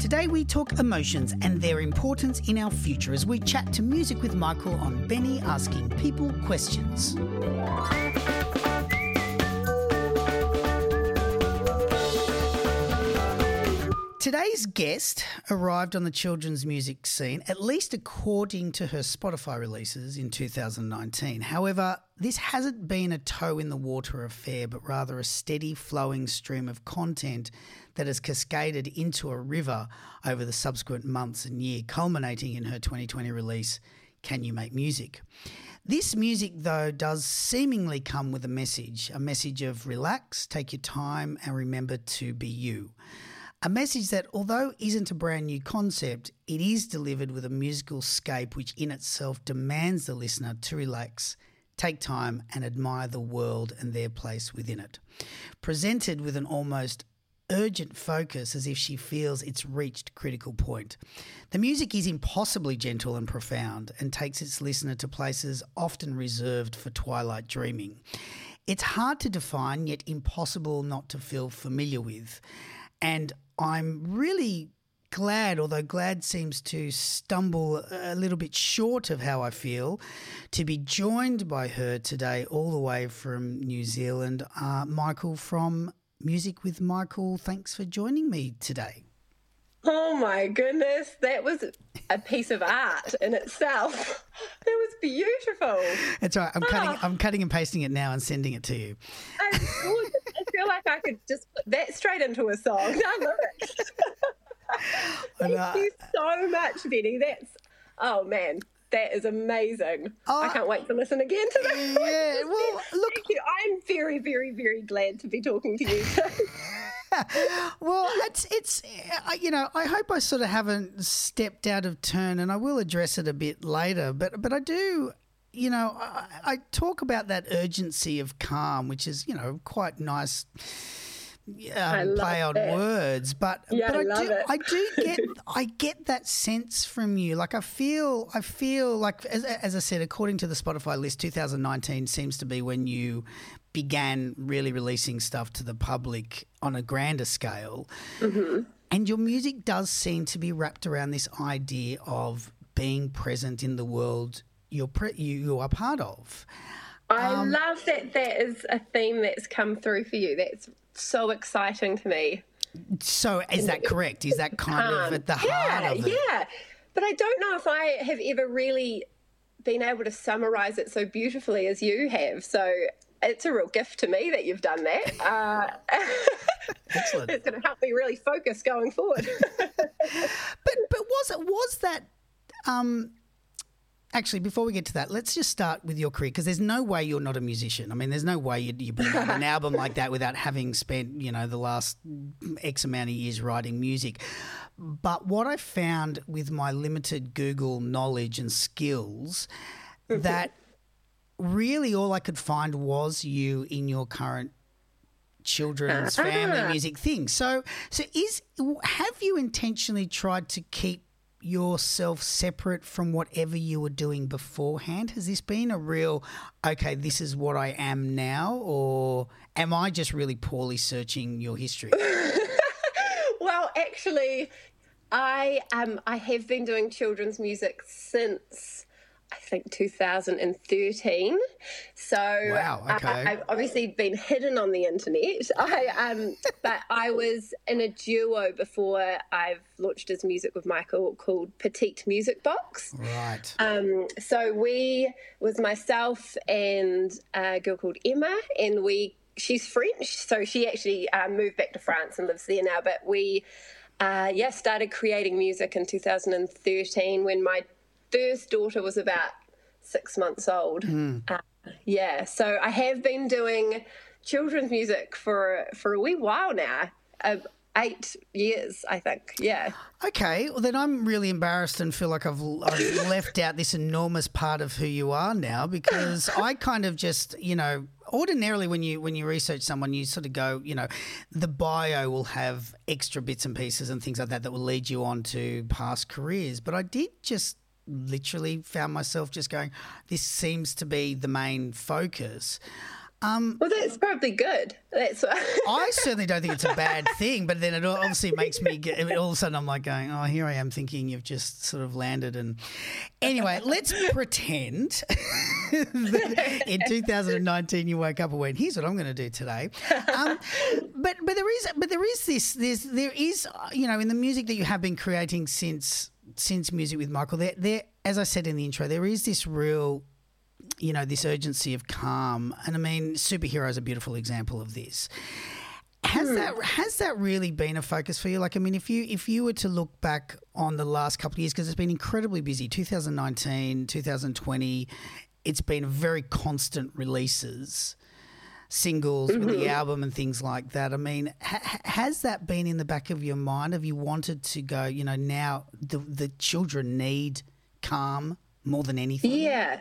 Today we talk emotions and their importance in our future as we chat to Music with Michael on Benny asking people questions. Today's guest arrived on the children's music scene, at least according to her Spotify releases in 2019. However, this hasn't been a toe in the water affair, but rather a steady flowing stream of content that has cascaded into a river over the subsequent months and year, culminating in her 2020 release, Can You Make Music? This music, though, does seemingly come with a message a message of relax, take your time, and remember to be you. A message that, although isn't a brand new concept, it is delivered with a musical scape which in itself demands the listener to relax, take time, and admire the world and their place within it. Presented with an almost urgent focus as if she feels it's reached critical point. The music is impossibly gentle and profound and takes its listener to places often reserved for twilight dreaming. It's hard to define, yet impossible not to feel familiar with. And I'm really glad, although glad seems to stumble a little bit short of how I feel, to be joined by her today, all the way from New Zealand. Uh, Michael from Music with Michael, thanks for joining me today. Oh my goodness, that was a piece of art in itself. It was beautiful. All right. I'm oh. cutting. I'm cutting and pasting it now and sending it to you. Like I could just put that straight into a song. I love it. Thank you so much, Benny. That's oh man, that is amazing. Uh, I can't wait to listen again to that. Yeah, well, look, I'm very, very, very glad to be talking to you. well, it's it's you know I hope I sort of haven't stepped out of turn, and I will address it a bit later. But but I do. You know, I, I talk about that urgency of calm, which is, you know, quite nice um, play on it. words, but yeah, but I, I do it. I do get I get that sense from you. Like I feel I feel like as, as I said, according to the Spotify list, 2019 seems to be when you began really releasing stuff to the public on a grander scale. Mm-hmm. And your music does seem to be wrapped around this idea of being present in the world you're pre- you, you are part of. I um, love that that is a theme that's come through for you. That's so exciting to me. So, is that correct? Is that kind um, of at the yeah, heart of it? Yeah, but I don't know if I have ever really been able to summarize it so beautifully as you have. So, it's a real gift to me that you've done that. Uh, Excellent. it's going to help me really focus going forward. but but was it was that um, Actually, before we get to that, let's just start with your career because there's no way you're not a musician. I mean, there's no way you, you put out an album like that without having spent, you know, the last X amount of years writing music. But what I found with my limited Google knowledge and skills, mm-hmm. that really all I could find was you in your current children's family music thing. So, so is have you intentionally tried to keep yourself separate from whatever you were doing beforehand? Has this been a real, okay, this is what I am now, or am I just really poorly searching your history? well, actually, I um I have been doing children's music since I think 2013. So wow, okay. I, have obviously been hidden on the internet. I um, but I was in a duo before I've launched as music with Michael called Petite Music Box. Right. Um, so we was myself and a girl called Emma, and we she's French, so she actually uh, moved back to France and lives there now. But we. Uh, yeah, started creating music in 2013 when my first daughter was about six months old. Mm. Uh, yeah, so I have been doing children's music for for a wee while now. Uh, eight years, I think. Yeah. Okay. Well, then I'm really embarrassed and feel like I've, I've left out this enormous part of who you are now because I kind of just, you know, ordinarily when you when you research someone, you sort of go, you know, the bio will have extra bits and pieces and things like that that will lead you on to past careers. But I did just literally found myself just going, this seems to be the main focus. Um, well, that's probably good. That's I certainly don't think it's a bad thing, but then it obviously makes me get. All of a sudden, I'm like going, "Oh, here I am thinking you've just sort of landed." And anyway, let's pretend that in 2019 you woke up and went, "Here's what I'm going to do today." Um, but but there is but there is this there's there is you know in the music that you have been creating since since music with Michael there there as I said in the intro there is this real you know, this urgency of calm. And I mean, superhero is a beautiful example of this. Has hmm. that has that really been a focus for you? Like, I mean, if you if you were to look back on the last couple of years, because it's been incredibly busy, 2019, 2020, it's been very constant releases, singles mm-hmm. with the mm-hmm. album and things like that. I mean, ha- has that been in the back of your mind? Have you wanted to go? You know, now the the children need calm more than anything. Yeah,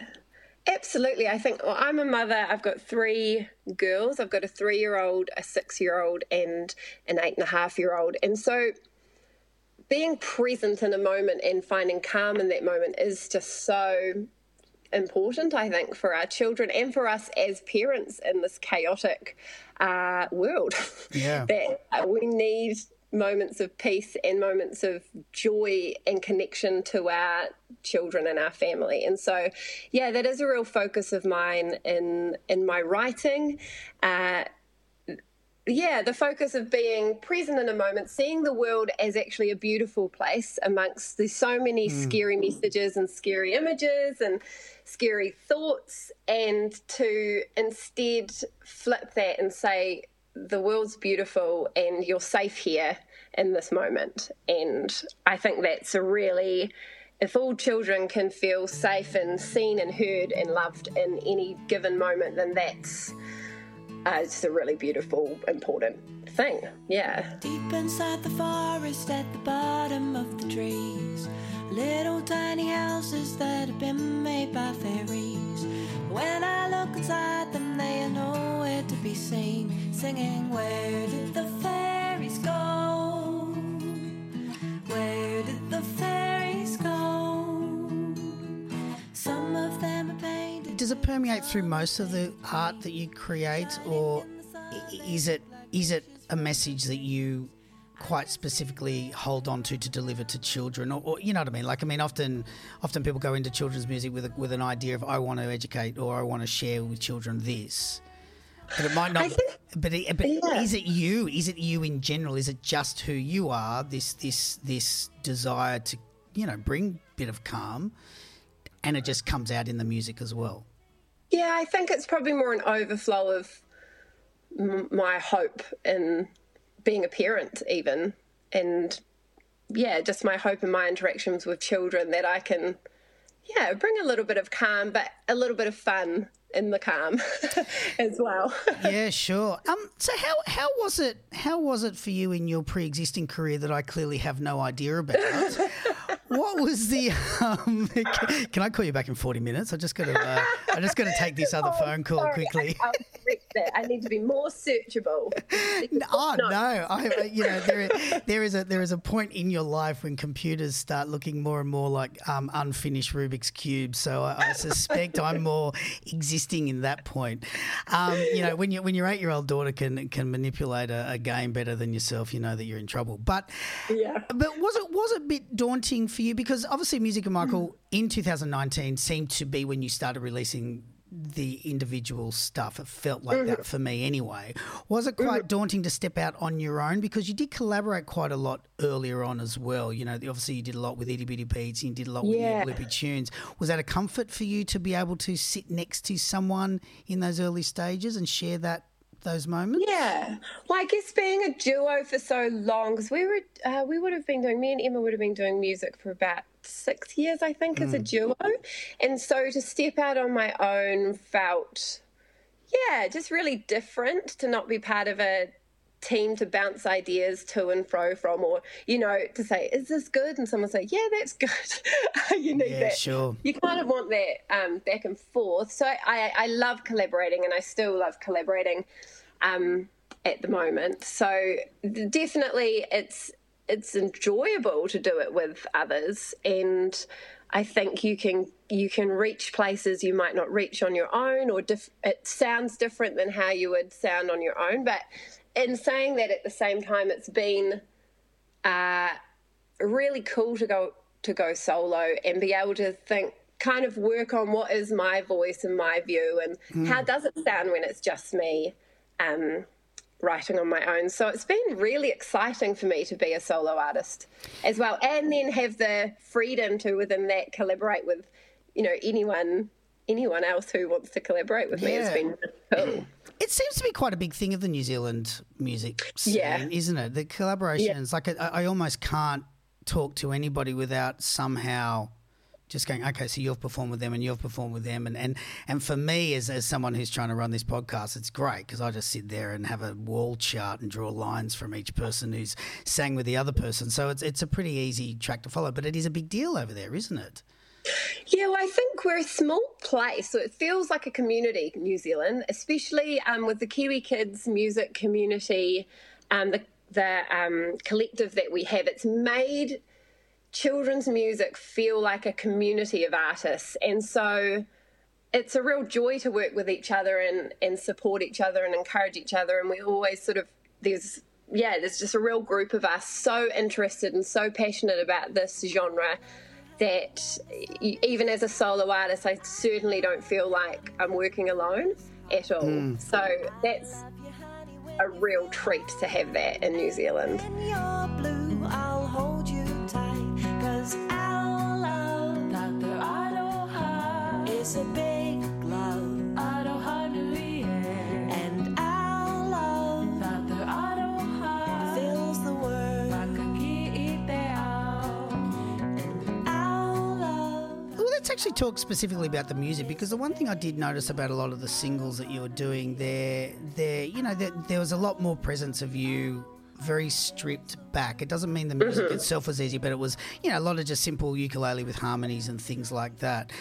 Absolutely. I think well, I'm a mother. I've got three girls. I've got a three year old, a six year old, and an eight and a half year old. And so being present in a moment and finding calm in that moment is just so important, I think, for our children and for us as parents in this chaotic uh, world. Yeah. that we need moments of peace and moments of joy and connection to our children and our family. And so, yeah, that is a real focus of mine in in my writing. Uh, yeah, the focus of being present in a moment, seeing the world as actually a beautiful place amongst there's so many mm. scary messages and scary images and scary thoughts, and to instead flip that and say, the world's beautiful and you're safe here in this moment. And I think that's a really, if all children can feel safe and seen and heard and loved in any given moment, then that's uh, it's a really beautiful, important thing. Yeah. Deep inside the forest at the bottom of the trees, little tiny houses that have been made by fairies. When I look inside them, they are nowhere to be seen, singing, Where did the fairies go? Where did the fairies go? Some of them are painted. Does it permeate through most of the art that you create, or is it is it a message that you quite specifically hold on to to deliver to children? Or, or, you know what I mean? Like I mean often often people go into children's music with a, with an idea of I want to educate or I want to share with children this. But it might not think, but, it, but yeah. is it you? Is it you in general? Is it just who you are this this this desire to you know bring a bit of calm and it just comes out in the music as well yeah I think it's probably more an overflow of m- my hope in being a parent, even. And yeah, just my hope in my interactions with children that I can, yeah, bring a little bit of calm, but a little bit of fun in the calm as well. yeah, sure. Um, so how how was it? How was it for you in your pre-existing career that I clearly have no idea about? What was the? Um, can, I call you back in forty minutes? I just got to. Uh, I just got to take this other oh, phone call sorry, quickly. I, I, need to be more searchable. oh no! I, you know, there is, there is a there is a point in your life when computers start looking more and more like um, unfinished Rubik's cubes. So I, I suspect I'm more existing in that point. Um, you know, when you when your eight year old daughter can can manipulate a, a, game better than yourself, you know that you're in trouble. But yeah, but was it was it a bit daunting for you because obviously Music and Michael mm. in 2019 seemed to be when you started releasing the individual stuff. It felt like mm-hmm. that for me anyway. Was it quite mm-hmm. daunting to step out on your own because you did collaborate quite a lot earlier on as well? You know, obviously you did a lot with Itty Bitty Beats and you did a lot yeah. with Loopy Tunes. Was that a comfort for you to be able to sit next to someone in those early stages and share that those moments? Yeah. Well, I guess being a duo for so long, because we were, uh, we would have been doing, me and Emma would have been doing music for about six years, I think, mm. as a mm. duo. And so to step out on my own felt, yeah, just really different to not be part of a team to bounce ideas to and fro from or you know to say is this good? And someone say yeah that's good. You need yeah, that. sure. You kind of want that um, back and forth. So I, I love collaborating and i still love collaborating um, at the moment. So definitely it's it's enjoyable to do it with others and I think you can you can reach places you might not reach on your own, or diff- it sounds different than how you would sound on your own. But in saying that, at the same time, it's been uh, really cool to go to go solo and be able to think kind of work on what is my voice and my view and mm. how does it sound when it's just me um, writing on my own. So it's been really exciting for me to be a solo artist as well, and then have the freedom to within that collaborate with, you know, anyone anyone else who wants to collaborate with yeah. me. It's been really cool. It seems to be quite a big thing of the New Zealand music scene, yeah. isn't it? The collaborations, yeah. like I, I almost can't talk to anybody without somehow just going, okay, so you've performed with them and you've performed with them. And, and, and for me, as, as someone who's trying to run this podcast, it's great because I just sit there and have a wall chart and draw lines from each person who's sang with the other person. So it's, it's a pretty easy track to follow, but it is a big deal over there, isn't it? Yeah, well, I think we're a small place, so it feels like a community, New Zealand, especially um, with the Kiwi Kids music community, um, the the um, collective that we have. It's made children's music feel like a community of artists. And so it's a real joy to work with each other and, and support each other and encourage each other. And we always sort of, there's, yeah, there's just a real group of us so interested and so passionate about this genre that even as a solo artist, I certainly don't feel like I'm working alone at all. Mm. So that's a real treat to have that in New Zealand. It's actually talk specifically about the music because the one thing I did notice about a lot of the singles that you were doing there, there, you know, there, there was a lot more presence of you very stripped back. It doesn't mean the music mm-hmm. itself was easy, but it was, you know, a lot of just simple ukulele with harmonies and things like that.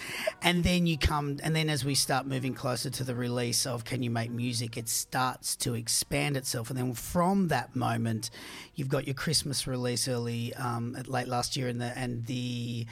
And then you come, and then as we start moving closer to the release of Can You Make Music, it starts to expand itself. And then from that moment, you've got your Christmas release early, um, late last year, and the, and the,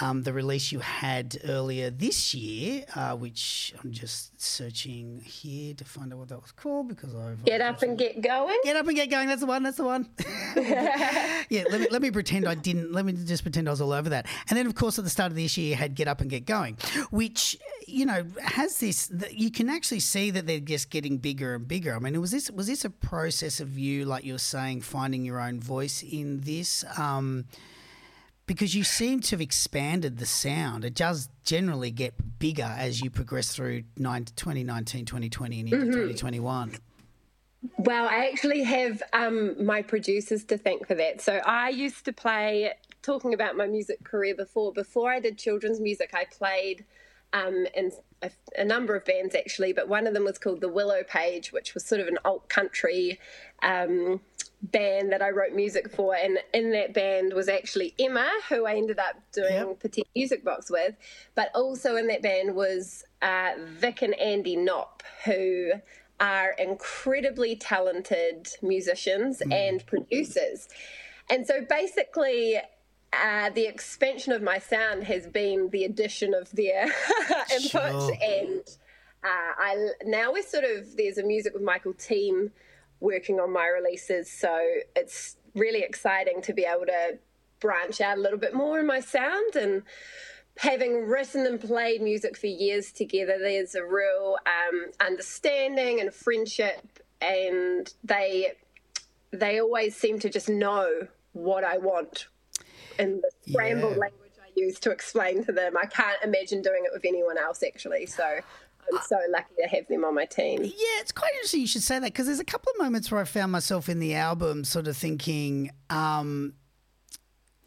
um, the release you had earlier this year, uh, which I'm just searching here to find out what that was called because I've get up and get going. Get up and get going. That's the one. That's the one. yeah. Let me let me pretend I didn't. Let me just pretend I was all over that. And then, of course, at the start of this year, you had get up and get going, which you know has this. You can actually see that they're just getting bigger and bigger. I mean, was this was this a process of you, like you're saying, finding your own voice in this? Um, because you seem to have expanded the sound. It does generally get bigger as you progress through 2019, 2020, and into mm-hmm. 2021. Well, I actually have um, my producers to thank for that. So I used to play, talking about my music career before, before I did children's music, I played um, in a, a, number of bands actually, but one of them was called the Willow Page, which was sort of an alt country um, band that I wrote music for, and in that band was actually Emma, who I ended up doing yep. Petite Music Box with, but also in that band was uh, Vic and Andy Knopp, who are incredibly talented musicians mm. and producers. And so basically, uh, the expansion of my sound has been the addition of their input, sure. and uh, I now we're sort of there's a music with Michael team working on my releases. So it's really exciting to be able to branch out a little bit more in my sound and having written and played music for years together there's a real um, understanding and friendship and they they always seem to just know what i want in the scrambled yeah. language i use to explain to them i can't imagine doing it with anyone else actually so I'm so lucky to have them on my team. Yeah, it's quite interesting you should say that because there's a couple of moments where I found myself in the album sort of thinking, um,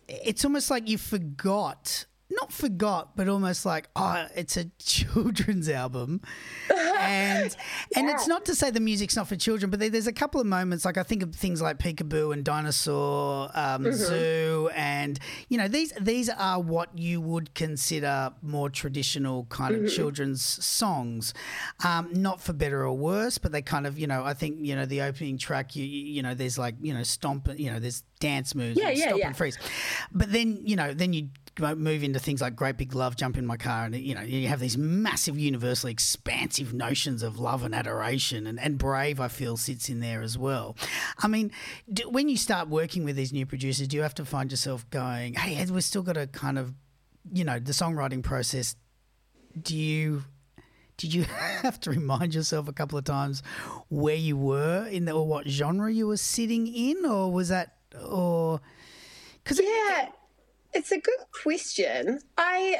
it's almost like you forgot not forgot, but almost like, oh, it's a children's album. And yeah. and it's not to say the music's not for children, but there's a couple of moments, like I think of things like Peekaboo and Dinosaur um, mm-hmm. Zoo, and you know these these are what you would consider more traditional kind of mm-hmm. children's songs, um, not for better or worse, but they kind of you know I think you know the opening track you you know there's like you know stomp you know there's dance moves, yeah, yeah, stop yeah. and freeze, but then you know then you move into things like great big love, jump in my car, and you know you have these massive, universally expansive notions of love and adoration, and, and brave. I feel sits in there as well. I mean, do, when you start working with these new producers, do you have to find yourself going, "Hey, we've still got to kind of, you know, the songwriting process." Do you did you have to remind yourself a couple of times where you were in the, or what genre you were sitting in, or was that or because yeah. It, it's a good question. I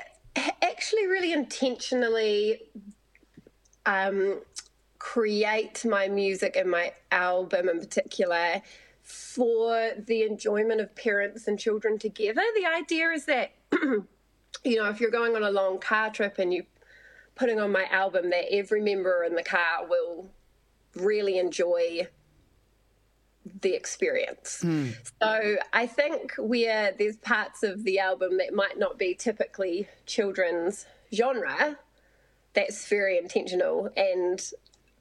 actually really intentionally um, create my music and my album in particular for the enjoyment of parents and children together. The idea is that, you know, if you're going on a long car trip and you are putting on my album, that every member in the car will really enjoy the experience. Mm. So I think where there's parts of the album that might not be typically children's genre, that's very intentional and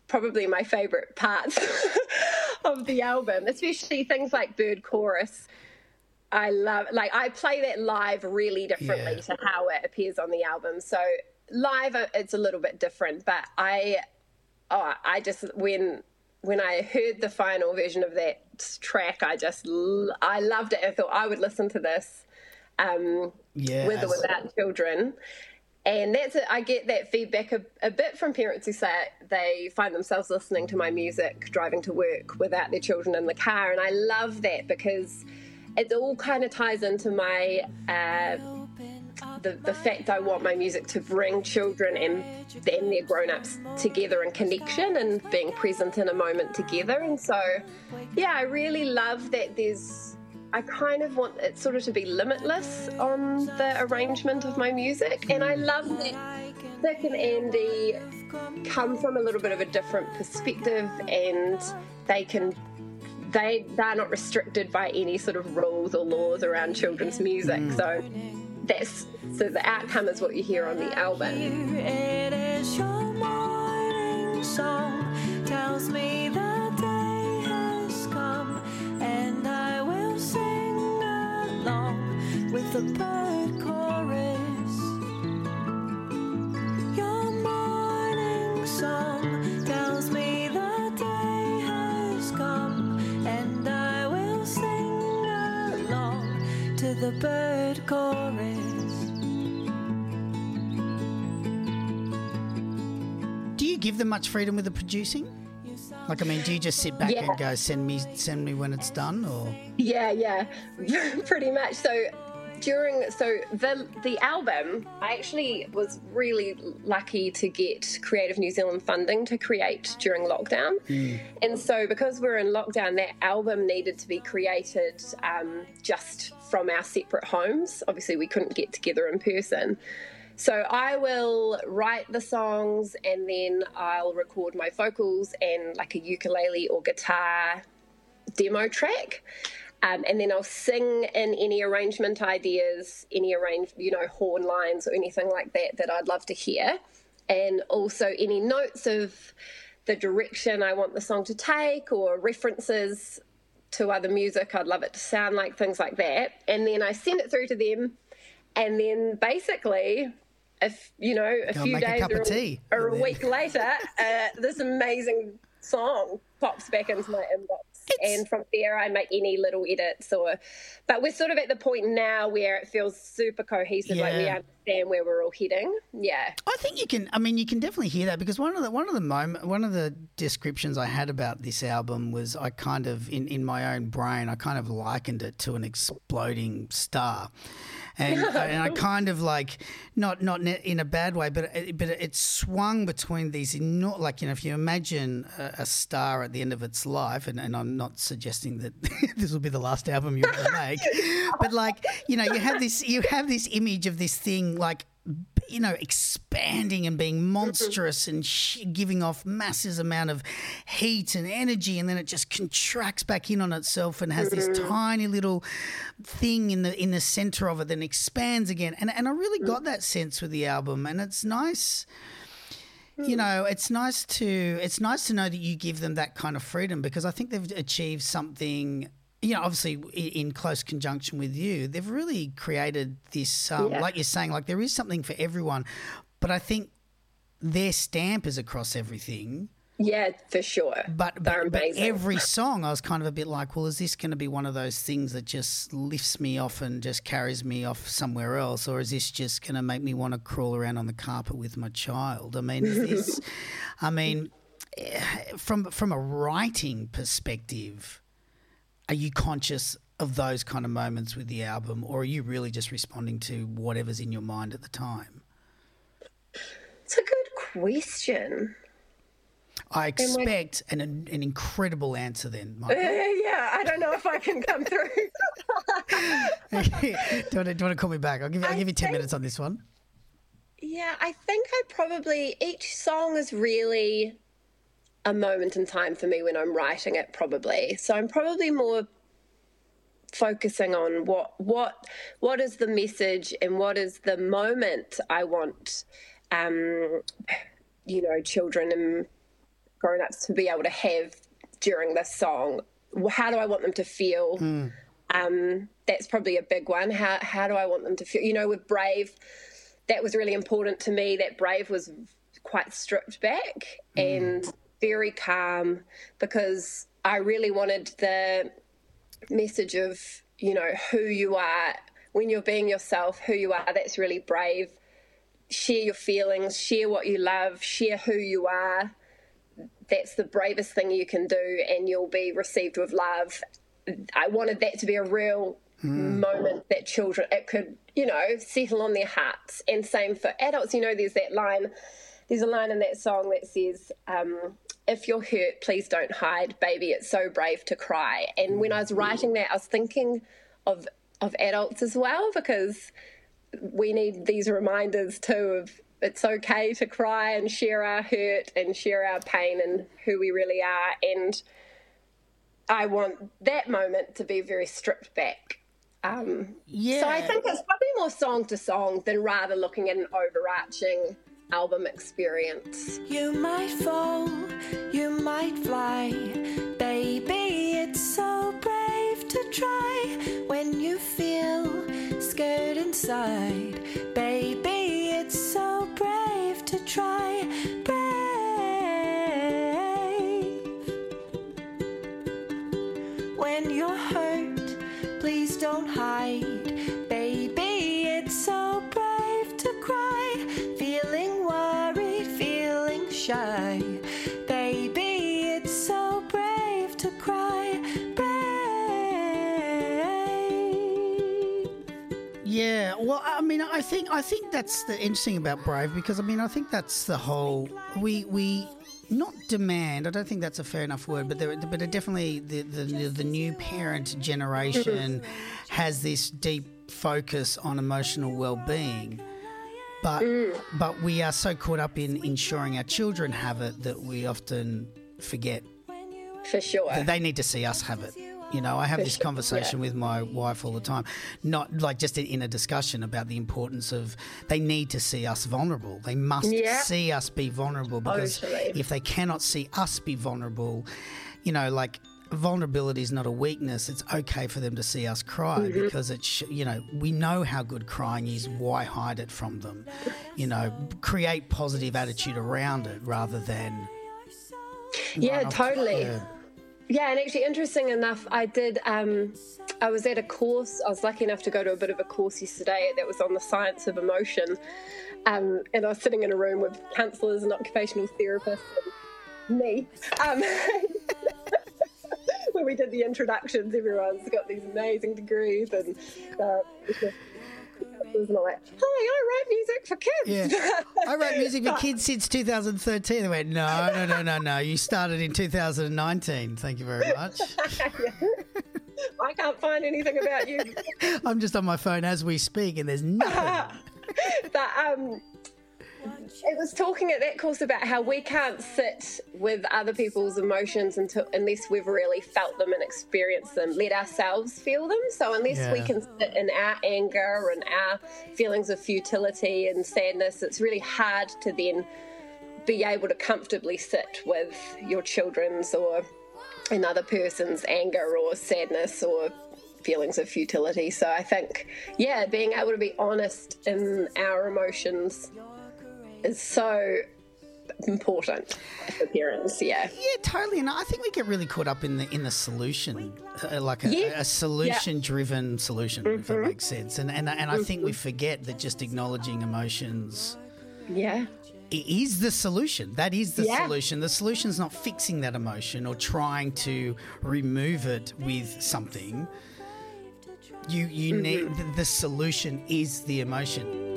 probably my favorite parts of the album, especially things like Bird Chorus. I love like I play that live really differently yeah. to how it appears on the album. So live it's a little bit different, but I oh I just when when I heard the final version of that track, I just I loved it. I thought I would listen to this um, yes. with or without children. And that's it. I get that feedback a, a, bit from parents who say they find themselves listening to my music driving to work without their children in the car. And I love that because it all kind of ties into my uh, the, the fact I want my music to bring children and then their grown ups together in connection and being present in a moment together. And so, yeah, I really love that there's, I kind of want it sort of to be limitless on the arrangement of my music. And I love that Vic and Andy come from a little bit of a different perspective and they can they they're not restricted by any sort of rules or laws around children's music. Mm. So that's so the outcome is what you hear on the album. It is your morning song tells me the day has come and I will sing along with the bird chorus. Your morning song the bird chorus. Do you give them much freedom with the producing? Like, I mean, do you just sit back yeah. and go, send me, send me when it's done, or? Yeah, yeah, pretty much. So during so the the album, I actually was really lucky to get Creative New Zealand funding to create during lockdown, mm. and so because we are in lockdown, that album needed to be created um, just from our separate homes. Obviously, we couldn't get together in person. So I will write the songs and then I'll record my vocals and like a ukulele or guitar demo track. Um, and then I'll sing in any arrangement ideas, any arrange, you know, horn lines or anything like that that I'd love to hear, and also any notes of the direction I want the song to take or references to other music I'd love it to sound like, things like that. And then I send it through to them, and then basically if you know a Go few days a or, or a week later, uh, this amazing song pops back into my inbox. It's... And from there, I make any little edits or, but we're sort of at the point now where it feels super cohesive. Yeah. Like we understand where we're all heading. Yeah, I think you can. I mean, you can definitely hear that because one of the one of the moment, one of the descriptions I had about this album was I kind of in in my own brain, I kind of likened it to an exploding star and, and I kind of like not not in a bad way, but it, but it swung between these not like you know if you imagine a, a star at the end of its life, and, and I'm not suggesting that this will be the last album you ever make, but like you know you have this you have this image of this thing like you know, expanding and being monstrous and sh- giving off massive amount of heat and energy, and then it just contracts back in on itself and has this mm-hmm. tiny little thing in the in the center of it, then expands again. And and I really mm. got that sense with the album, and it's nice. You know, it's nice to it's nice to know that you give them that kind of freedom because I think they've achieved something you know, obviously in close conjunction with you, they've really created this, um, yeah. like you're saying, like there is something for everyone. But I think their stamp is across everything. Yeah, for sure. But but, but, every song, I was kind of a bit like, well, is this going to be one of those things that just lifts me off and just carries me off somewhere else, or is this just going to make me want to crawl around on the carpet with my child? I mean, is this? I mean, eh, from from a writing perspective, are you conscious of those kind of moments with the album, or are you really just responding to whatever's in your mind at the time? It's a good question. I expect an an incredible answer then. Uh, yeah, I don't know if I can come through. do, you want to, do, you want to, call me back? I'll give you, I'll give you 10 think, minutes on this one. Yeah, I think I probably, each song is really a moment in time for me when I'm writing it, probably. So I'm probably more focusing on what what what is the message and what is the moment I want um, you know children and grown-ups to be able to have during this song how do I want them to feel mm. um, that's probably a big one how how do I want them to feel you know with Brave that was really important to me that Brave was quite stripped back mm. and very calm because I really wanted the message of, you know, who you are when you're being yourself, who you are. That's really brave. Share your feelings, share what you love, share who you are. That's the bravest thing you can do, and you'll be received with love. I wanted that to be a real mm. moment that children, it could, you know, settle on their hearts. And same for adults. You know, there's that line there's a line in that song that says, um, if you're hurt, please don't hide, baby. It's so brave to cry. And when I was writing that, I was thinking of of adults as well because we need these reminders too of it's okay to cry and share our hurt and share our pain and who we really are. And I want that moment to be very stripped back. Um, yeah. So I think it's probably more song to song than rather looking at an overarching album experience. You might fall, you might fly, baby. It's so brave to try when you feel scared inside, baby. It's so brave to try. Brave. When you're hurt, I think I think that's the interesting about Brave because I mean, I think that's the whole we we not demand. I don't think that's a fair enough word, but there, but definitely the, the the new parent generation has this deep focus on emotional well-being. But mm. but we are so caught up in ensuring our children have it that we often forget. For sure, that they need to see us have it. You know, I have this conversation yeah. with my wife all the time, not like just in a discussion about the importance of they need to see us vulnerable. They must yeah. see us be vulnerable because totally. if they cannot see us be vulnerable, you know, like vulnerability is not a weakness. It's okay for them to see us cry mm-hmm. because it's, you know, we know how good crying is. Why hide it from them? You know, create positive attitude around it rather than. Yeah, totally. Yeah. Yeah, and actually, interesting enough, I did. Um, I was at a course. I was lucky enough to go to a bit of a course yesterday that was on the science of emotion, um, and I was sitting in a room with counsellors and occupational therapists and me. Um, when we did the introductions, everyone's got these amazing degrees and. Uh, and I'm like, "Hi, I write music for kids." Yeah, I write music for kids since 2013. They went, "No, no, no, no, no. You started in 2019. Thank you very much." I can't find anything about you. I'm just on my phone as we speak, and there's nothing. but um, it was talking at that course about how we can't sit with other people's emotions until unless we've really felt them and experienced them, let ourselves feel them. So unless yeah. we can sit in our anger and our feelings of futility and sadness, it's really hard to then be able to comfortably sit with your children's or another person's anger or sadness or feelings of futility. So I think, yeah, being able to be honest in our emotions is so important for parents. Yeah, yeah, totally. And I think we get really caught up in the in the solution, uh, like a, Yeah. a solution driven solution, if that makes mm-hmm. sense. And and and I think we mm-hmm. forget that just acknowledging emotions yeah, i- is the solution. That is the Yeah. solution. The solution is not fixing that emotion or trying to remove it with something. You you need mm-hmm. the, the solution is the emotion.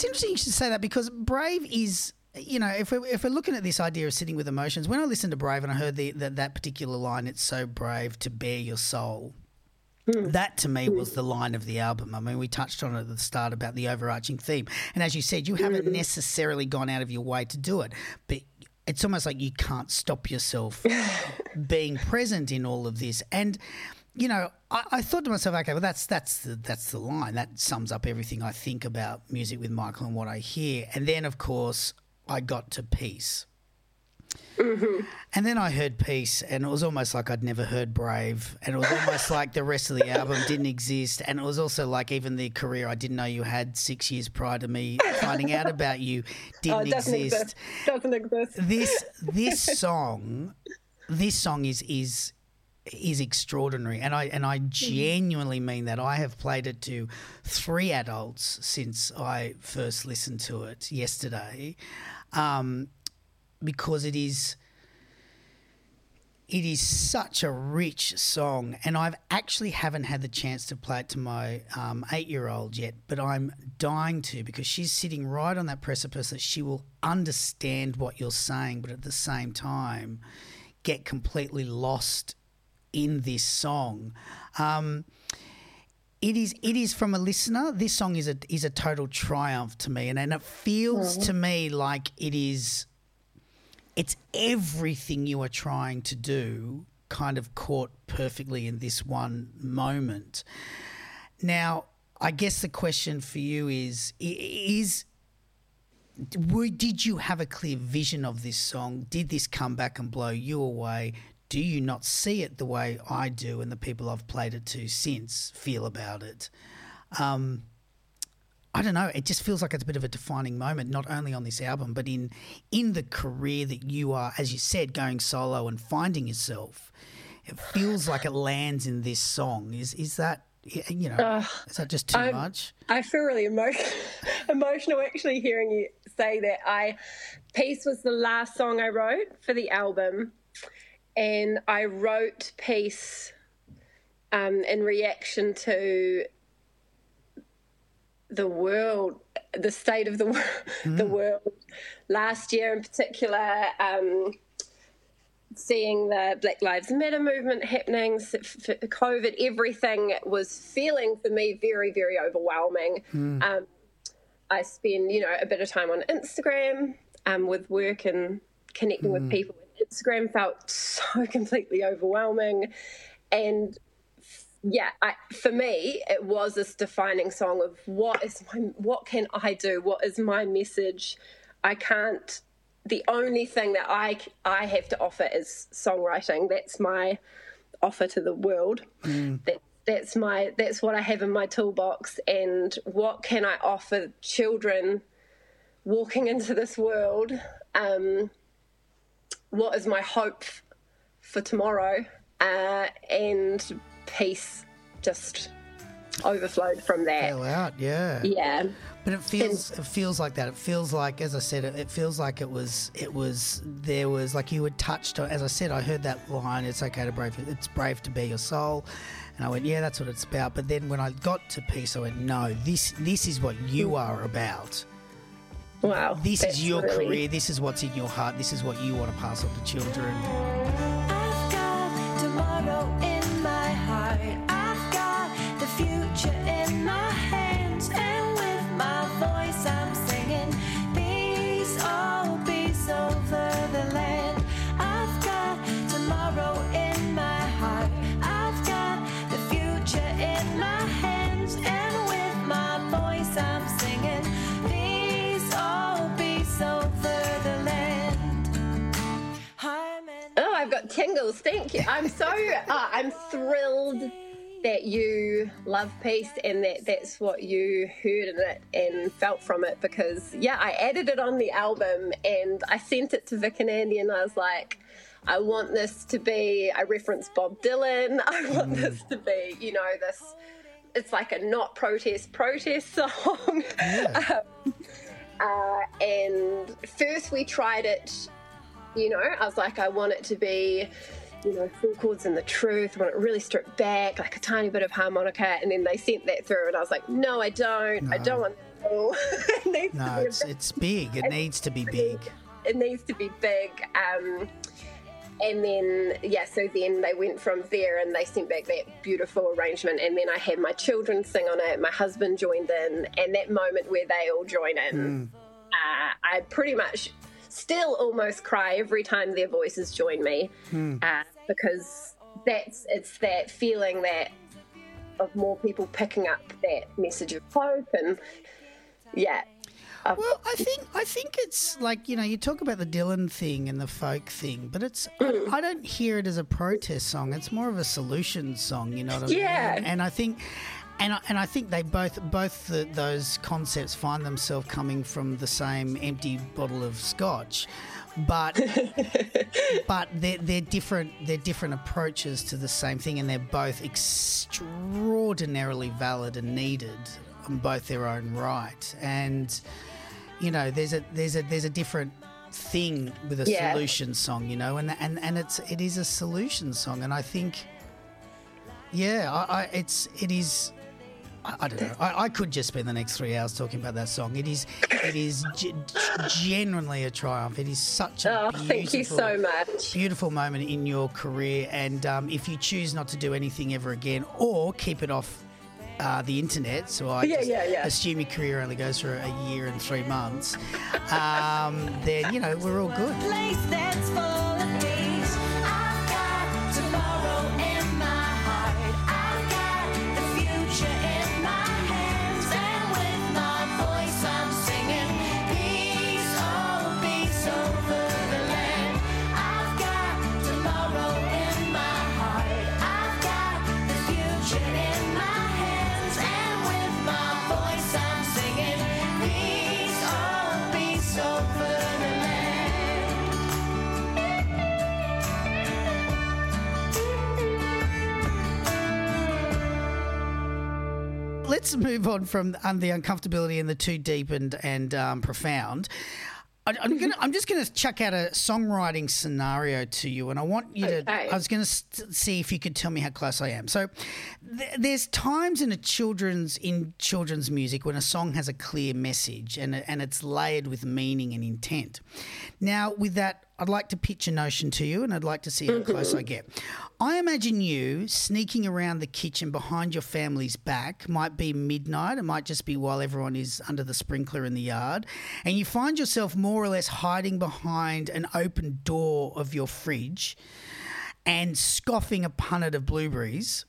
It's interesting you should say that because Brave is, you know, if we're, if we're looking at this idea of sitting with emotions, when I listened to Brave and I heard the, that that particular line, it's so brave to bare your soul. Hmm. That to me was hmm. the line of the album. I mean, we touched on it at the start about the overarching theme. And as you said, you haven't hmm. necessarily gone out of your way to do it, but it's almost like you can't stop yourself being present in all of this. And you know, I, I thought to myself, okay, well, that's that's the that's the line that sums up everything I think about music with Michael and what I hear. And then, of course, I got to peace. Mm-hmm. And then I heard Peace, and it was almost like I'd never heard Brave, and it was almost like the rest of the album didn't exist, and it was also like even the career I didn't know you had six years prior to me finding out about you oh, didn't oh, doesn't exist exist. Doesn't exist. this this song this song is is is extraordinary. And I and I genuinely mean that. I have played it to three adults since I first listened to it yesterday um, because it is it is such a rich song. And I've actually haven't had the chance to play it to my um, eight-year-old yet but I'm dying to because she's sitting right on that precipice that she will understand what you're saying but at the same time get completely lost in this song um, it is it is from a listener this song is a is a total triumph to me and, and it feels to me like it is it's everything you are trying to do kind of caught perfectly in this one moment. Now, I guess the question for you is is did you have a clear vision of this song? Did this come back and blow you away? Do you not see it the way I do and the people I've played it to since feel about it? Um, I don't know. It just feels like it's a bit of a defining moment, not only on this album, but in in the career that you are, as you said, going solo and finding yourself. It feels like it lands in this song. Is is that you know? is that just too I'm- much? I feel really emo- emotional actually hearing you say that. I Peace was the last song I wrote for the album, and I wrote Peace um, in reaction to the world, the state of the wor- the world last year in particular. Um, seeing the Black Lives Matter movement happening, s- f- f- COVID, everything was feeling for me very, very overwhelming. Um, I spend, you know, a bit of time on Instagram um, with work and connecting with people. Instagram felt so completely overwhelming, and yeah, I, for me, it was this defining song of what is my, what can I do? What is my message? I can't. The only thing that I I have to offer is songwriting. That's my offer to the world. That, that's my that's what I have in my toolbox. And what can I offer children walking into this world? Um, what is my hope for tomorrow? Uh, and peace just overflowed from that. Fell out, yeah. Yeah. But it feels it feels like that. It feels like, as I said, it, it feels like it was it was there was like you had touched. As I said, I heard that line. It's okay to brave. It's brave to be your soul. And I went, yeah, that's what it's about. But then when I got to peace, I went, no, this this is what you are about. Wow. This is your really- career. This is what's in your heart. This is what you want to pass on to children. I've got tomorrow in my heart. I've got the future tingles. Thank you. I'm so uh, I'm thrilled that you love peace and that that's what you heard in it and felt from it because yeah, I added it on the album and I sent it to Vic and Andy and I was like. I want this to be, I reference Bob Dylan. I want this to be, you know, this, it's like a not protest, protest song. Yeah. um, uh, and first we tried it, you know, I was like, I want it to be, you know, full chords and the truth. I want it really stripped back, like a tiny bit of harmonica. And then they sent that through, and I was like, no, I don't. I don't want that. at all. it No, to be a it's bit- it's big. It needs to be big. It needs to be big. Um, and then, yeah, so then they went from there and they sent back that beautiful arrangement. And then I had my children sing on it, my husband joined in, and that moment where they all join in, uh, I pretty much still almost cry every time their voices join me uh, because that's it's that feeling that of more people picking up that message of hope and yeah. I've- Well, I think I think it's like you know you talk about the Dylan thing and the folk thing, but it's I, I don't hear it as a protest song. It's more of a solution song. You know what I Yeah. mean? And I think. And I, and I think they both both the, those concepts find themselves coming from the same empty bottle of scotch, but but they're, they're different they're different approaches to the same thing, and they're both extraordinarily valid and needed on both their own right. And you know, there's a there's a there's a different thing with a Yeah. solution song, you know, and and and it's it is a solution song, and I think, yeah, I, I it's it is. I, I don't know. I, I could just spend the next three hours talking about that song. It is, it is g- genuinely a triumph. It is such a Oh, beautiful, thank you so much. beautiful moment in your career. And um, if you choose not to do anything ever again, or keep it off uh, the internet, so I Yeah, just yeah, yeah. assume your career only goes for a year and three months, um, then you know we're all good. Let's move on from the uncomfortability and the too deep and and um, profound. I, I'm gonna. I'm just gonna chuck out a songwriting scenario to you, and I want you to. I was gonna st- see if you could tell me how close I am. So, th- there's times in a children's in children's music when a song has a clear message and and it's layered with meaning and intent. Now, with that, I'd like to pitch a notion to you, and I'd like to see how close I get. I imagine you sneaking around the kitchen behind your family's back. Might be midnight. It might just be while everyone is under the sprinkler in the yard, and you find yourself more or less hiding behind an open door of your fridge and scoffing a punnet of blueberries,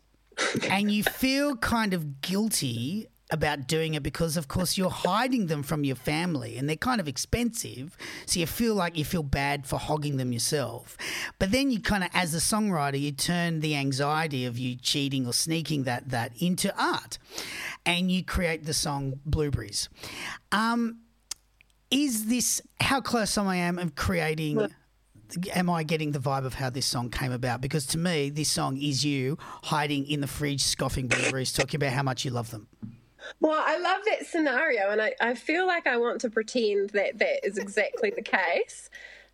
and you feel kind of guilty about doing it because of course you're hiding them from your family and they're kind of expensive so you feel like you feel bad for hogging them yourself but then you kind of as a songwriter you turn the anxiety of you cheating or sneaking that that into art and you create the song blueberries um, is this how close am I am of creating am I getting the vibe of how this song came about? Because to me, this song is you hiding in the fridge, scoffing blueberries, talking about how much you love them. Well, I love that scenario, and I, I feel like I want to pretend that that is exactly the case,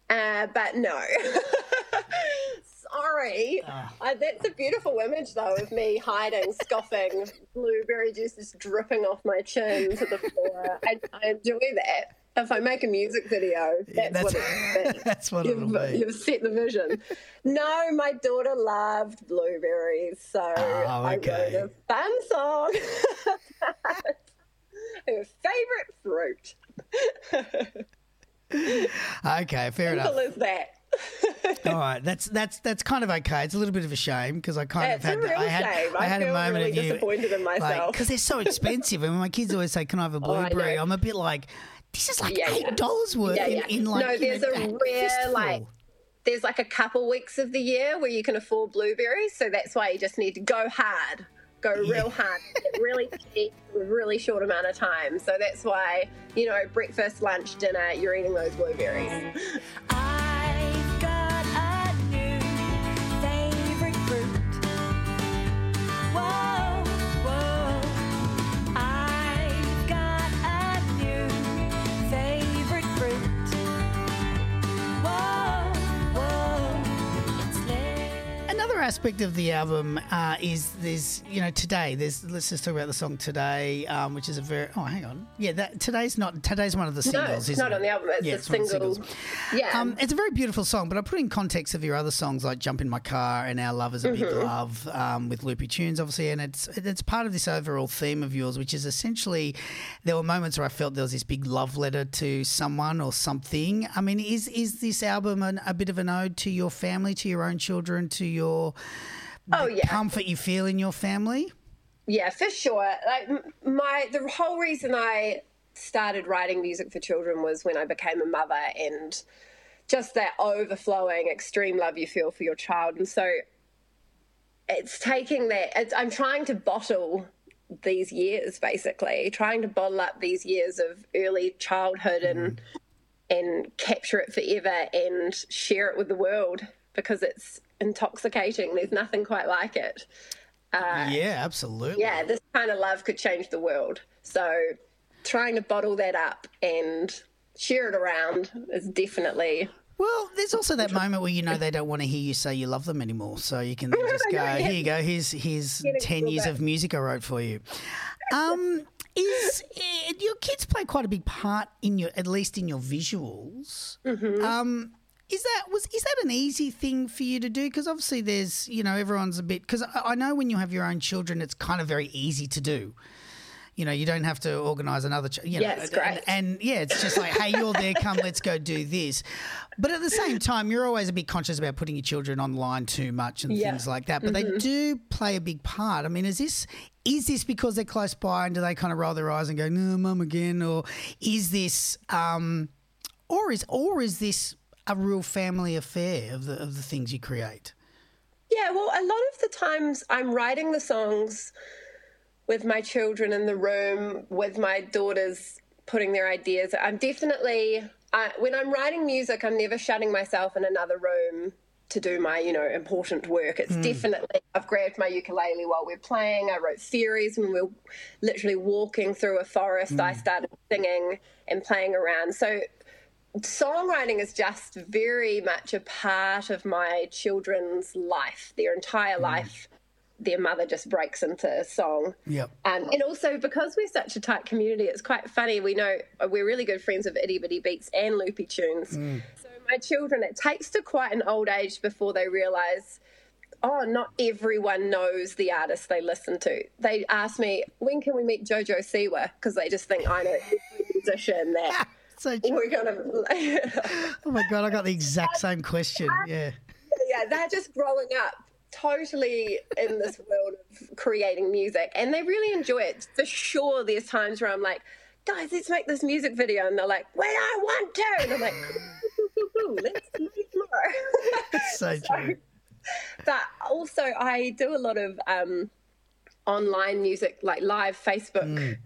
uh, but no. Sorry. Uh, that's a beautiful image, though, of me hiding, scoffing, blueberry juice just dripping off my chin to the floor. I, I enjoy that. If I make a music video, that's, that's- what it'll be. That's what You've, it'll be. you've set the vision. No, my daughter loved blueberries, so oh, I wrote okay. a fun song. Her favorite fruit. Okay, fair enough. Simple as that. All right, that's that's that's kind of okay. It's a little bit of a shame because I kind It's of had a real I had shame. I I had a moment really of you disappointed in myself. because they're so expensive. and when my kids always say, "Can I have a Oh, blueberry?" know. I'm a bit like, "This is like Yeah, yeah. eight dollars worth Yeah, in, yeah. in like No, you know, there's a a rare, fistful." like, there's like a couple weeks of the year where you can afford blueberries. So that's why you just need to go hard, go real hard, get really cheap really short amount of time. So that's why, you know, breakfast, lunch, dinner, you're eating those blueberries. I've aspect of the album uh, is there's you know today there's let's just talk about the song today, um, which is a very oh hang on yeah that today's not today's one of the No, singles. it's isn't not it? on the album. It's yeah, a it's one of the single. singles. Yeah. Um, it's a very beautiful song, but I put in context of your other songs like "Jump in My Car" and "Our Love Is a Big Mm-hmm. Love" um, with loopy tunes, obviously, and it's it's part of this overall theme of yours, which is essentially there were moments where I felt there was this big love letter to someone or something. I mean, is is this album an, a bit of an ode to your family, to your own children, to your oh, yeah. comfort you feel in your family? Yeah, for sure. Like my the whole reason I started writing music for children was when I became a mother and just that overflowing extreme love you feel for your child. And so it's taking that it's, I'm trying to bottle these years basically, trying to bottle up these years of early childhood and mm-hmm. and capture it forever and share it with the world because it's intoxicating. There's nothing quite like it yeah, absolutely. Uh, yeah, this kind of love could change the world. So trying to bottle that up and share it around is definitely Well, there's also that moment where you know they don't want to hear you say you love them anymore, so you can just go, "Here you go. Here's here's ten years of music I wrote for you." Um, is eh, your kids play quite a big part in your, at least in your visuals? Um, is that was is that an easy thing for you to do? Because obviously there's you know everyone's a bit because I, I know when you have your own children, it's kind of very easy to do. You know, you don't have to organise another. Ch- you know, Yeah, it's and- great. and yeah, it's just like, hey, you're there, come, let's go do this. But at the same time, you're always a bit conscious about putting your children online too much and Yeah. things like that. But they do play a big part. I mean, is this is this because they're close by and do they kind of roll their eyes and go, no, mum again, or is this, um, or is or is this a real family affair of the of the things you create? Yeah, well, a lot of the times I'm writing the songs with my children in the room, with my daughters putting their ideas. I'm definitely, uh, when I'm writing music, I'm never shutting myself in another room to do my, you know, important work. It's definitely, I've grabbed my ukulele while we're playing. I wrote theories when we're literally walking through a forest. I started singing and playing around. So songwriting is just very much a part of my children's life, their entire mm. life. Their mother just breaks into a song. Yep. Um, and also because we're such a tight community, it's quite funny. We know uh, we're really good friends of Itty Bitty Beats and Loopy Tunes. Mm. So my children, it takes to quite an old age before they realise, oh, not everyone knows the artist they listen to. They ask me, when can we meet Jojo Siwa? Because they just think I know every musician that So true. we're gonna. Oh my god, I got the exact same question. Yeah. yeah, they're just growing up totally in this world of creating music and they really enjoy it. For sure, there's times where I'm like, guys, let's make this music video. And they're like, when I want to. And I'm like, let's make more. So true. but also, I do a lot of um, online music, like live Facebook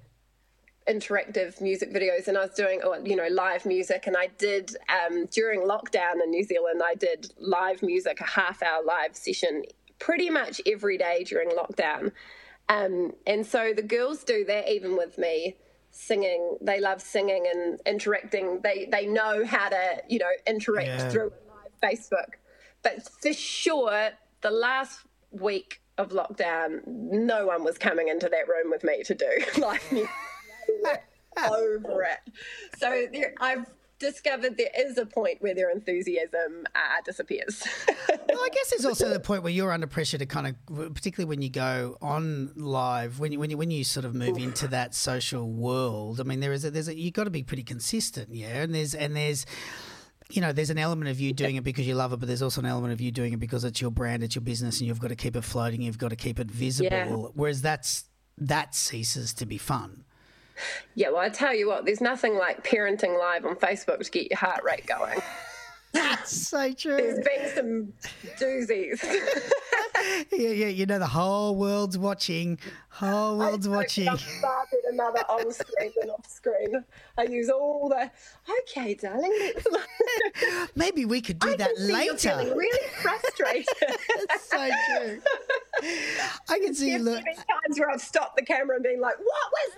interactive music videos and I was doing oh, you know live music and I did um, during lockdown in New Zealand I did live music a half hour live session pretty much every day during lockdown. Um, and so the girls do that even with me singing. They love singing and interacting. They they know how to you know interact Yeah. through live Facebook. But for sure the last week of lockdown no one was coming into that room with me to do live music over it. So there, I've discovered there is a point where their enthusiasm uh, disappears. Well, I guess there's also the point where you're under pressure to kind of, particularly when you go on live, when you when you when you sort of move into that social world. I mean, there is a, there's a, you've got to be pretty consistent, yeah. And there's and there's you know, there's an element of you doing it because you love it, but there's also an element of you doing it because it's your brand, it's your business, and you've got to keep it floating. You've got to keep it visible. Yeah. Whereas that's that ceases to be fun. Yeah, well, I tell you what, there's nothing like parenting live on Facebook to get your heart rate going. That's so true. There's been some doozies. Yeah, yeah, you know the whole world's watching. Whole world's watching. I'm better mother on screen than off screen. I use all the. Okay, darling. Maybe we could do I that can see You're feeling later. really frustrated. That's so true. I can see you look. times where I've stopped the camera and been like, "What was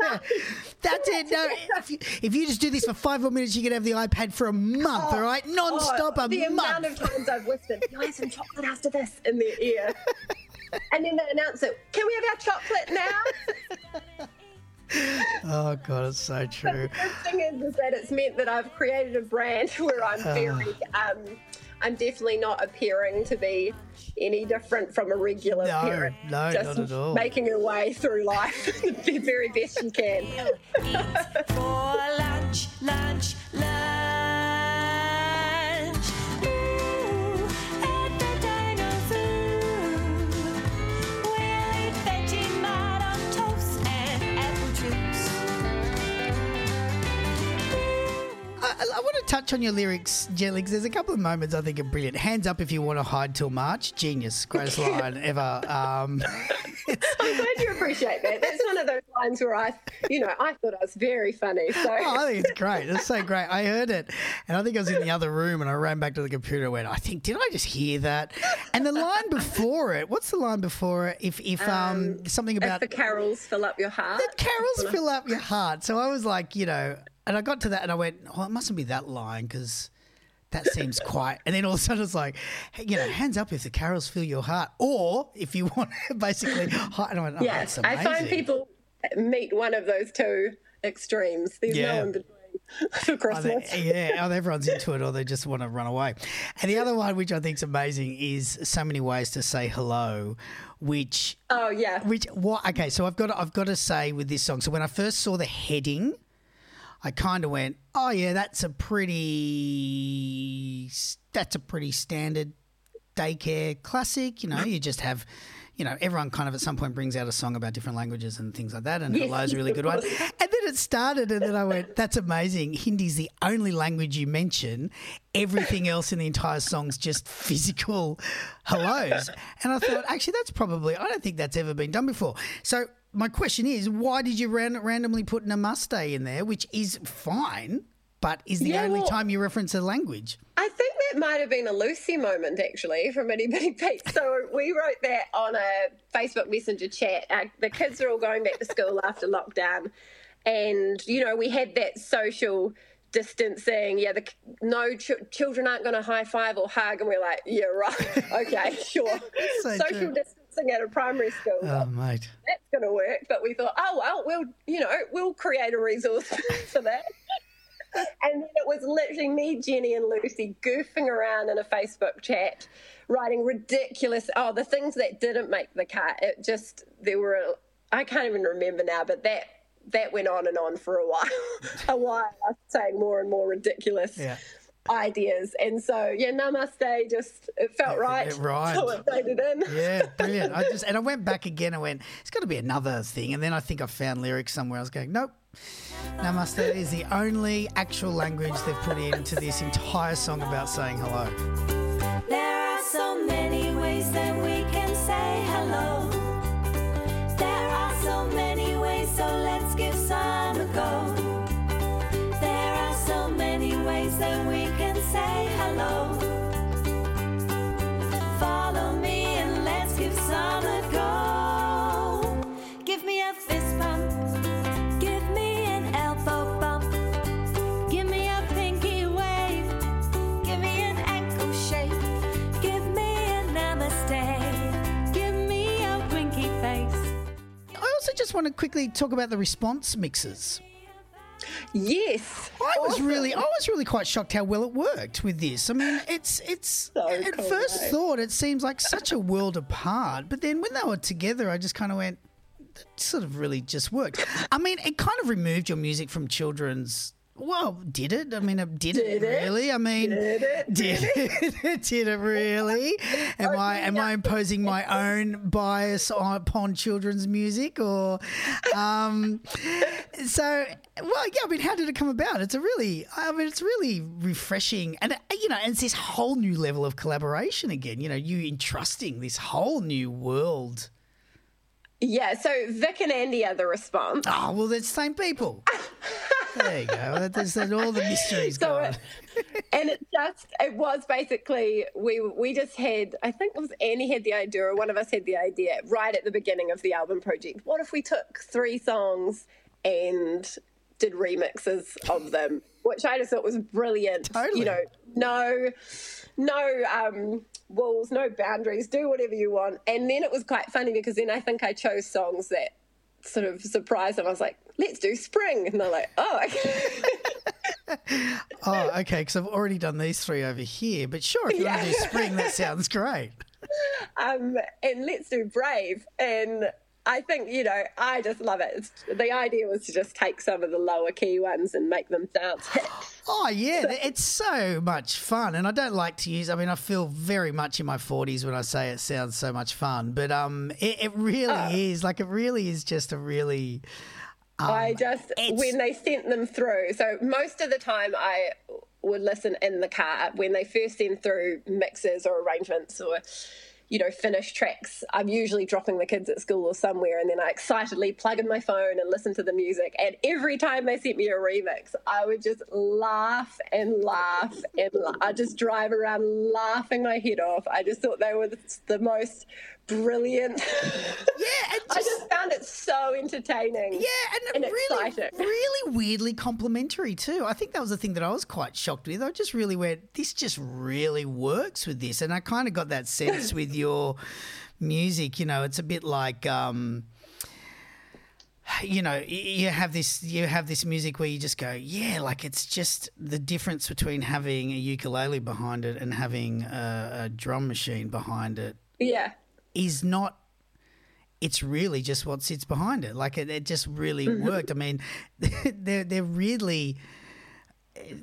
that?" That's it. No, if you, if you just do this for five more minutes, you can have the iPad for a month. Oh, all right, oh, non-stop Oh, a the month. amount of times I've whispered, "Can I have some chocolate after this?" in their ear, and then they announce it. Can we have our chocolate now? oh god, it's so true. The good thing is, is that it's meant that I've created a brand where I'm Ah. very, um, I'm definitely not appearing to be any different from a regular No, parent. no, Just not at all. Making your way through life the very best you can. Eat for lunch, lunch, lunch. I, I want to touch on your lyrics, 'cause there's a couple of moments I think are brilliant. Hands up if you want to hide till March. Genius. Greatest line ever. Um, I'm glad you appreciate that. That's one of those lines where I, you know, I thought I was very funny. So oh, I think it's great. It's so great. I heard it. And I think I was in the other room and I ran back to the computer and went, I think, did I just hear that? And the line before it, what's the line before it? If, if um, something if about the carols fill up your heart. The carols fill up your heart. So I was like, you know, and I got to that and I went, oh, it mustn't be that line because that seems quite. And then all of a sudden it's like, hey, you know, hands up if the carols fill your heart, or if you want to basically. And I went, oh, Yes, I find people meet one of those two extremes. There's Yeah. no in between for Either- Christmas. yeah, either everyone's into it or they just want to run away. And the other one, which I think is amazing, is so many ways to say hello, which Oh yeah, Which what? Okay, so I've got to, I've got to say with this song. So when I first saw the heading, I kind of went, "Oh yeah, that's a pretty that's a pretty standard daycare classic." You know, you just have. You know, everyone kind of at some point brings out a song about different languages and things like that, and Yes, hello's a really good one. And then it started, and then I went, "That's amazing." Hindi's the only language you mention. Everything else in the entire song's just physical hellos. And I thought, actually, that's probably I don't think that's ever been done before. So my question is, why did you ran- randomly put namaste in there, which is fine, but is the Yeah, only well- time you reference a language? I think that might have been a Lucy moment actually from Itty Bitty Beats. So we wrote that on a Facebook Messenger chat. Uh, the kids are all going back to school after lockdown, and you know we had that social distancing. Yeah, the no ch- children aren't going to high five or hug, and we're like, yeah, right, okay, sure. So social true. distancing at a primary school. Oh, mate. that's going to work. But we thought, oh well, we'll you know we'll create a resource for that. and then it was literally me, Jenny, and Lucy goofing around in a Facebook chat, writing ridiculous. Oh, the things that didn't make the cut. It just there were. I can't even remember now, but that that went on and on for a while. a while, us saying more and more ridiculous. Yeah. Ideas and so yeah, namaste. Just it felt right. it rhymed. So it made it in. Yeah, brilliant. I just and I went back again. I went, it's got to be another thing. And then I think I found lyrics somewhere. I was going, nope. Namaste is the only actual language they've put into this entire song about saying hello. There are so many just want to quickly talk about the response mixes. Yes, I was Awesome. really, I was really quite shocked how well it worked with this. I mean, it's, it's. So at cool, first eh? thought, it seems like such a world apart, but then when they were together, I just kind of went, that sort of really just worked. I mean, it kind of removed your music from children's well, did it? I mean, it- did, Did it, it? really? I mean, Did it? did it? did it really? Am I am I imposing my own bias on, upon children's music, or um, so? Well, yeah. I mean, how did it come about? It's a really, I mean, it's really refreshing, and uh, you know, and it's this whole new level of collaboration again. You know, you entrusting this whole new world. Yeah, so Vic and Andy are the response. Oh well, they're the same people. There you go. There's, there's all the mysteries So going. it, and it just it was basically we we just had I think it was Annie had the idea or one of us had the idea right at the beginning of the album project. What if we took three songs and did remixes of them, which I just thought was brilliant. Totally. You know, no no um walls, no boundaries, do whatever you want. And then it was quite funny because then I think I chose songs that sort of surprised them. I was like, let's do spring. And they're like, oh, okay. Oh, okay. Because I've already done these three over here. But sure, if you want to do spring, that sounds great. um, and let's do Brave. And I think, you know, I just love it. It's, the idea was to just take some of the lower key ones and make them dance. Oh yeah, it's so much fun, and I don't like to use. I mean, I feel very much in my forties when I say it sounds so much fun, but um, it, it really is. Like, it really is just a really. I just, Um, it's- when they sent them through, so most of the time I would listen in the car when they first send through mixes or arrangements or, you know, finished tracks. I'm usually dropping the kids at school or somewhere, and then I excitedly plug in my phone and listen to the music. And every time they sent me a remix, I would just laugh and laugh and la- I just drive around laughing my head off. I just thought they were the, the most brilliant. Yeah, and I just found it so entertaining. Yeah, and, and really, exciting. really weirdly complimentary too. I think that was the thing that I was quite shocked with. I just really went, this just really works with this, and I kind of got that sense with your music. You know, it's a bit like. Um, you know, you have this you have this music where you just go, yeah, like it's just the difference between having a ukulele behind it and having a, a drum machine behind it Yeah. Is not it's really just what sits behind it. Like it, it just really mm-hmm. worked. I mean they're they're really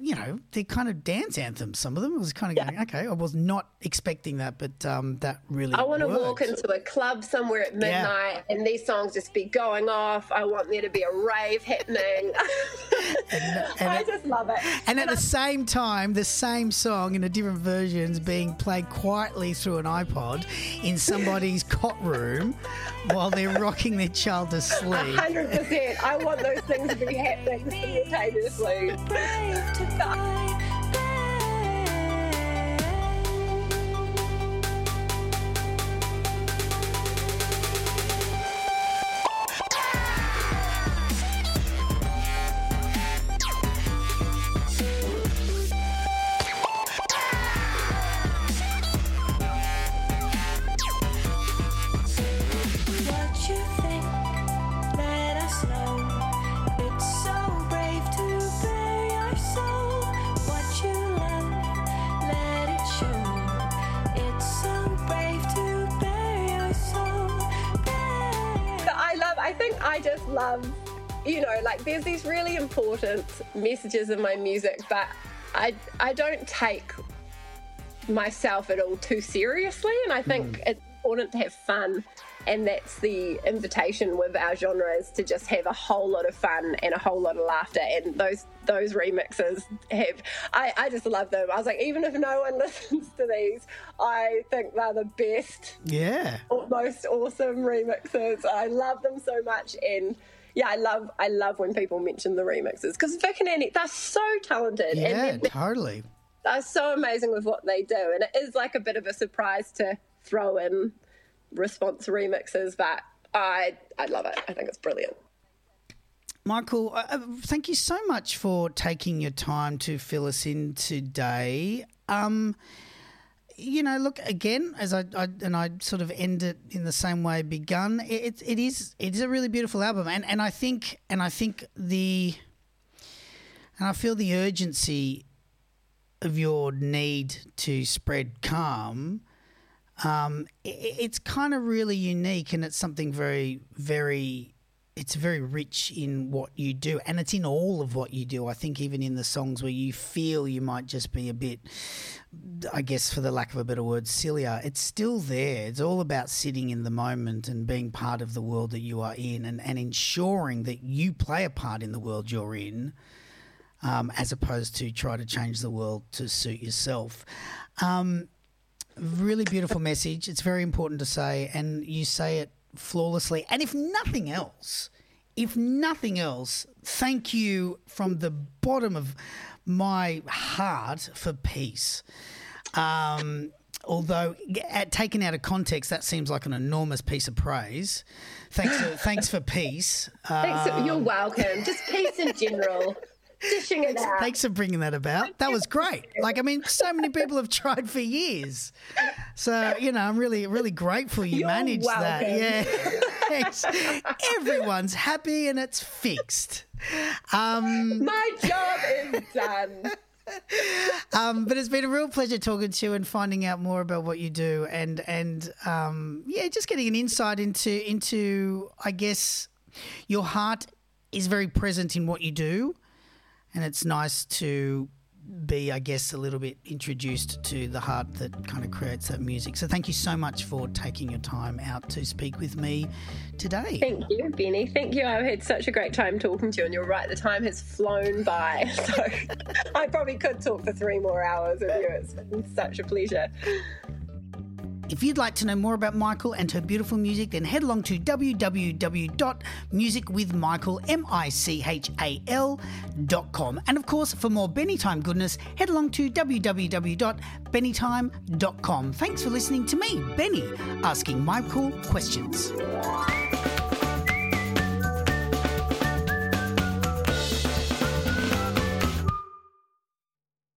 you know they're kind of dance anthems some of them I was kind of going okay i was not expecting that but um that really I want to walk into a club somewhere at midnight and these songs just be going off. I want there to be a rave happening. and I just love it. and at the same time, the same song in a different versions being played quietly through an iPod in somebody's cot room while they're rocking their child to sleep. 100%. I want those things to be happening simultaneously. Important messages in my music, but I, I don't take myself at all too seriously. And I think hmm. it's important to have fun. And that's the invitation with our genre is to just have a whole lot of fun and a whole lot of laughter. And those those remixes have, I, I just love them. I was like, even if no one listens to these, I think they're the best Yeah. most awesome remixes. I love them so much, and yeah, I love I love when people mention the remixes because Vic and Annie they're so talented Yeah, and they're, totally. they're so amazing with what they do, and it is like a bit of a surprise to throw in response remixes, but I I love it. I think it's brilliant. Michael, uh, uh, thank you so much for taking your time to fill us in today. Um, you know, look again, as I, I and I sort of end it in the same way begun. It, it, it is it is a really beautiful album, and and I think and I think the and I feel the urgency of your need to spread calm. Um, i it's kind of really unique, and it's something very very it's very rich in what you do, and it's in all of what you do. I think even in the songs where you feel you might just be a bit, I guess, for the lack of a better word, sillier. It's still there. It's all about sitting in the moment and being part of the world that you are in, and and ensuring that you play a part in the world you're in. Um, as opposed to try to change the world to suit yourself. Um, really beautiful message. It's very important to say, and you say it flawlessly. And if nothing else, if nothing else, thank you from the bottom of my heart for peace. Um, although at, taken out of context, that seems like an enormous piece of praise. Thanks, for, thanks for peace. Thanks, um, you're welcome. Just peace in general. Dishing it out. Thanks for bringing that about. That was great. Like, I mean, so many people have tried for years. So, you know, I'm really, really grateful you You're managed welcome. that. Yeah. Thanks. Everyone's happy and it's fixed. Um, My job is done. um, but it's been a real pleasure talking to you and finding out more about what you do and and um, yeah, just getting an insight into into I guess your heart is very present in what you do, and it's nice to be, I guess, a little bit introduced to the heart that kind of creates that music. So thank you so much for taking your time out to speak with me today. Thank you, Benny. Thank you. I've had such a great time talking to you, and you're right, the time has flown by. So I probably could talk for three more hours with you. It's been such a pleasure. If you'd like to know more about Michael and her beautiful music, then head along to www.musicwithmichael.com. And of course, for more Benny Time goodness, head along to www.bennytime.com. Thanks for listening to me, Benny, asking Michael questions.